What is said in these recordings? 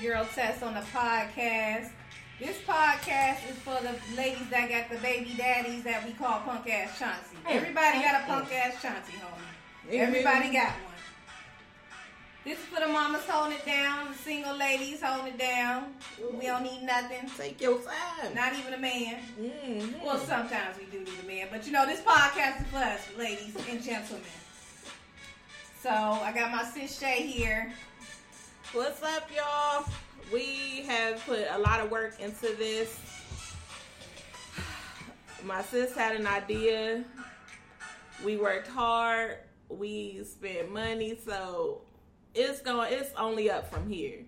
your girl Tess on the podcast. This podcast is for the ladies that got the baby daddies that we call punk ass Chauncey. Everybody got a punk ass Chauncey, homie. Everybody got one. This is for the mamas holding it down, the single ladies holding it down. We don't need nothing. Take your time. Not even a man. Mhm. Well, sometimes we do need a man, but you know, this podcast is for us, ladies and gentlemen. So I got my sis Shay here. What's up, y'all? We have put a lot of work into this. My sis had an idea. We worked hard. We spent money, so it's going. It's only up from here.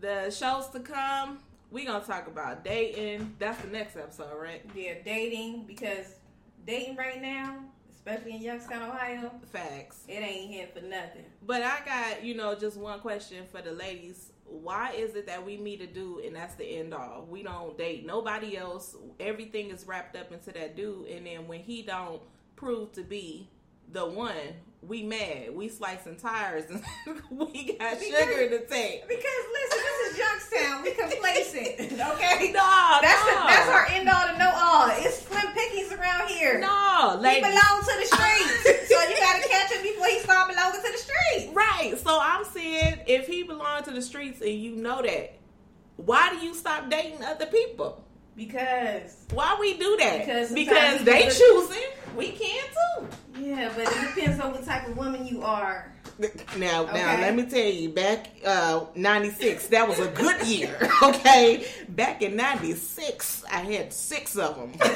The shows to come. We gonna talk about dating. That's the next episode, right? Yeah, dating because dating right now, especially in Youngstown, Ohio, Facts. it ain't here for nothing. But I got, you know, just one question for the ladies. Why is it that we meet a dude and that's the end all? We don't date nobody else. Everything is wrapped up into that dude and then when he don't prove to be the one, we mad. We slicing tires and we got sugar in the tank. Because listen, this is Youngstown. We complacent, okay? No, That's no. the, that's our end all to know all. It's slim pickings around here. No, he ladies. belong to the streets, so you gotta catch him before he start belonging to the streets. Right. So I'm saying if he belonged to the streets and you know that, why do you stop dating other people? Because Why we do that? Because because they choosing. We can too. yeah, but it depends on what type of woman you are. Now, now, let me tell you, back uh, '96, that was a good year. Okay, back in '96, I had six of them.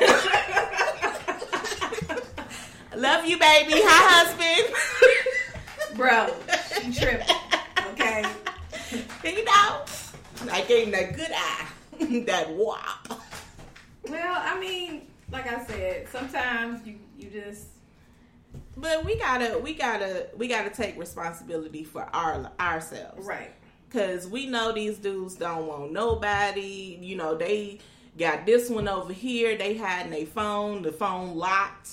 Love you, baby. Hi, husband. Bro, she tripping. Okay. you know, I gave him that good eye, that wop. Well, I mean, like I said, sometimes you you just But we gotta, we gotta, we gotta take responsibility for our ourselves. right. Cause we know these dudes don't want nobody. You know, they got this one over here. They hiding their phone. The phone locked.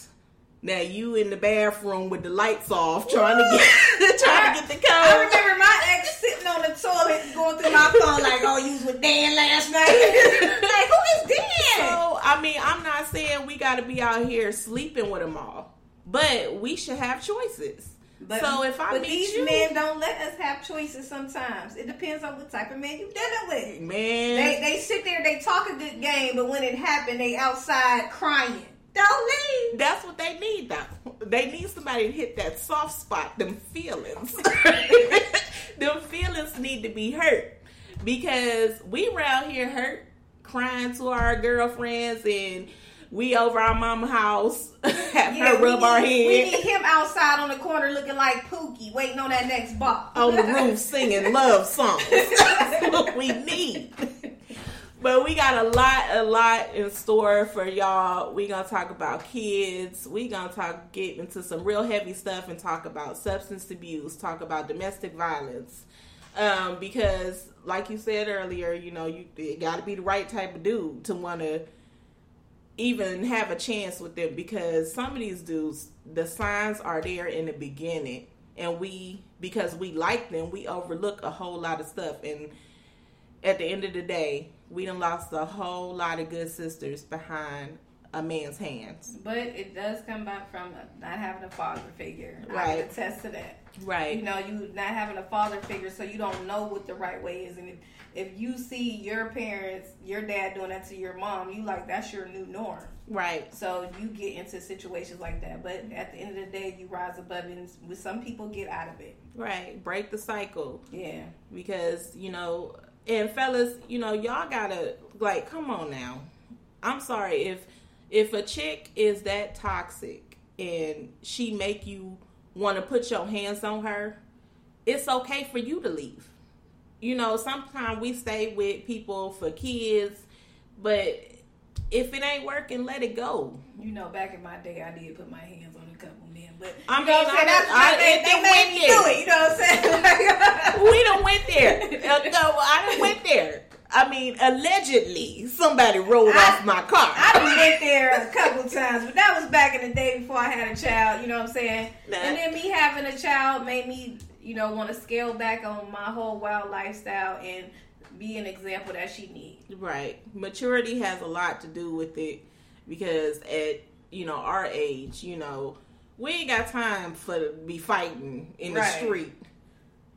Now you in the bathroom with the lights off, trying to get trying to get the code. I remember my ex sitting on the toilet going through my phone like, "Oh, you was with Dan last night." like, who is? So I mean, I'm not saying we got to be out here sleeping with them all, but we should have choices. But, so if I but meet these you, men don't let us have choices. Sometimes it depends on what type of man you dealing with. man, They they sit there, they talk a good game, but when it happened, they outside crying. Don't leave. That's what they need, though. They need somebody to hit that soft spot, them feelings. them feelings need to be hurt because we around here hurt, crying to our girlfriends, and we over our mama house have Yeah, her rub need- our head. We need him outside on the corner looking like Pookie, waiting on that next box. on the roof singing love songs. That's what we need. But we got a lot, a lot in store for y'all. We gonna talk about kids. We gonna talk, get into some real heavy stuff, and talk about substance abuse. Talk about domestic violence, um, because, like you said earlier, you know, you got to be the right type of dude to want to even have a chance with them. Because some of these dudes, the signs are there in the beginning, and we, because we like them, we overlook a whole lot of stuff, and at the end of the day, we done lost a whole lot of good sisters behind a man's hands. But it does come back from not having a father figure. I Right. can attest to that. Right. You know, you not having a father figure, so you don't know what the right way is. And if, if you see your parents, your dad doing that to your mom, you like that's your new norm. Right. So you get into situations like that. But at the end of the day, you rise above it. And with some people, get out of it. Right. Break the cycle. Yeah. Because, you know, and fellas, you know, y'all gotta like, come on now. I'm sorry if if a chick is that toxic and she make you want to put your hands on her, it's okay for you to leave. You know, sometimes we stay with people for kids, but if it ain't working, let it go. You know, back in my day, I did put my hands on a couple men, but I you know what mean, I'm saying? I- That's I- why they, they made went me there. do it. You know what I'm saying? we done went there. Uh, no, I done went there. I mean, allegedly, somebody rolled I- off my car. I done went there a couple times, but that was back in the day before I had a child. You know what I'm saying? Nah. And then me having a child made me, you know, want to scale back on my whole wild lifestyle and be an example that she needs. Right. Maturity has a lot to do with it because at you know our age, you know, we ain't got time for to be fighting in the street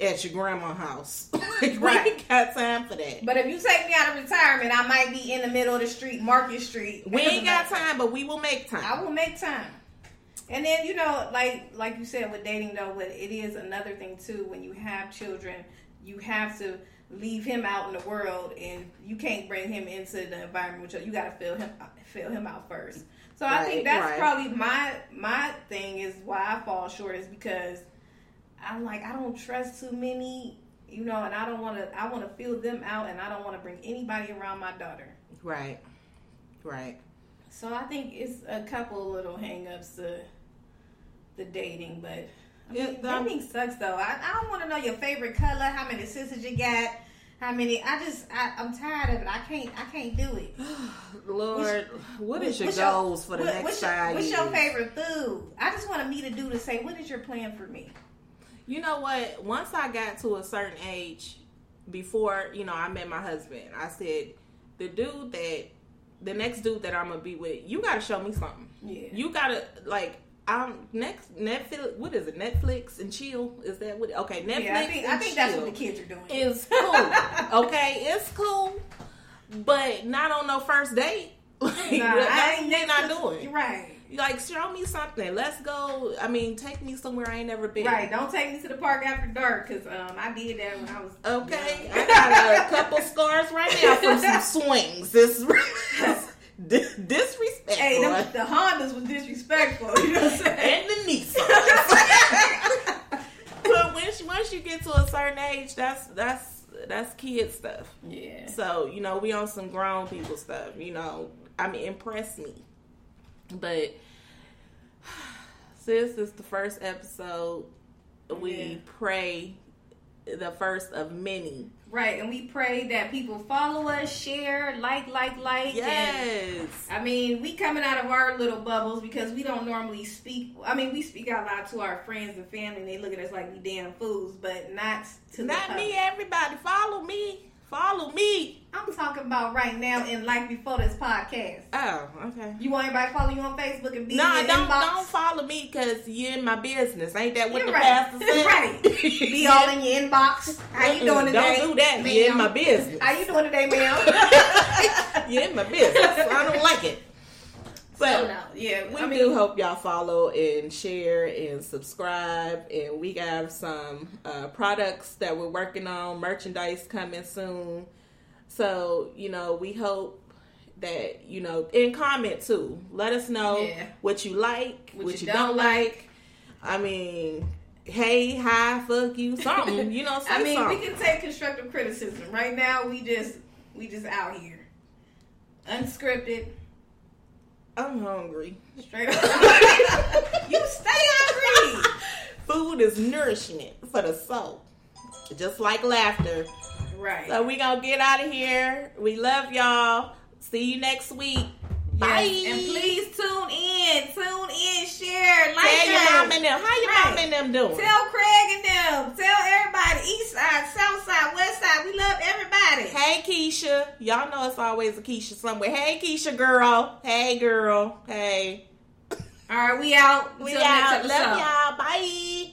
at your grandma's house. like, Right. We ain't got time for that. But if you take me out of retirement, I might be in the middle of the street, Market Street. we ain't got Doesn't time, but we will make time. I will make time. And then you know, like like you said with dating though, but it is another thing too. When you have children, you have to leave him out in the world, and you can't bring him into the environment. With you, you got to fill him fill him out first. So I think that's right. probably my my thing is why I fall short is because I'm like I don't trust too many, you know, and I don't want to. I want to feel them out, and I don't want to bring anybody around my daughter. Right. Right. So I think it's a couple little hangups to the dating, but I mean, the- dating sucks though. I, I don't want to know your favorite color, how many sisters you got, how many. I just I, I'm tired of it. I can't I can't do it. Lord, what is your What's goals for the what- next what's your, five What's years? your favorite food? I just want to meet a dude to say, what is your plan for me? You know what? Once I got to a certain age, before you know I met my husband, I said, the dude that, the next dude that I'm gonna be with, you gotta show me something. Yeah. You gotta like. I'm next Netflix. What is it? Netflix and chill. Is that what? Okay, Netflix. yeah, I think I think that's what the kids are doing. is cool. okay, it's cool, but not on no first date. Like, Nah, that's I what ain't not doing. Right. Like, show me something. Let's go. I mean, take me somewhere I ain't never been. Right, don't take me to the park after dark because um, I did that when I was Okay, young. I got a couple scars right now from some swings. This dis- disrespectful. Hey, them, the Hondas was disrespectful. You know what I'm saying? and the Nissan. but once once you get to a certain age, that's that's that's kid stuff. Yeah. So you know we on some grown people stuff. You know, I mean, impress me. But since it's the first episode, we Yeah. pray the first of many. Right, and we pray that people follow us, share, like, like, like. And, Yes. I mean, we coming out of our little bubbles because we don't normally speak. I mean, we speak out loud to our friends and family, and they look at us like we damn fools, but not to Not me, everybody. Follow me. Follow me. I'm talking about right now in life before this podcast. Oh, okay. You want everybody to follow you on Facebook and be No, in don't inbox? don't follow me because you're in my business. Ain't that what You're the right. pastor said? right. Be all in your inbox. How you doing today? Don't do that. ma'am? You're in my business. How you doing today, ma'am? You're in my business. I don't like it. But so no, yeah, we I mean, do hope y'all follow and share and subscribe. And we have some uh, products that we're working on, merchandise coming soon. So, you know, we hope that, you know, and comment too. Let us know Yeah. what you like, What what, you you, don't don't like. I mean, hey, hi, fuck you, something. You know, I mean, something. we can take constructive criticism. Right now, we just we just out here, unscripted, I'm hungry. straight up. you stay hungry. Food is nourishment for the soul, just like laughter. Right. So we gonna get out of here. We love y'all. See you next week. Bye. Yes, And please tune in, tune in, share, like tell your mom and them. How your Right. mom and them doing? Tell Craig and them. Tell everybody. East side, south side, west side. We love everybody. Hey Keisha, y'all know it's always a Keisha somewhere. Hey Keisha girl. Hey girl. Hey. All right, we out. We Until out. Love y'all. Bye.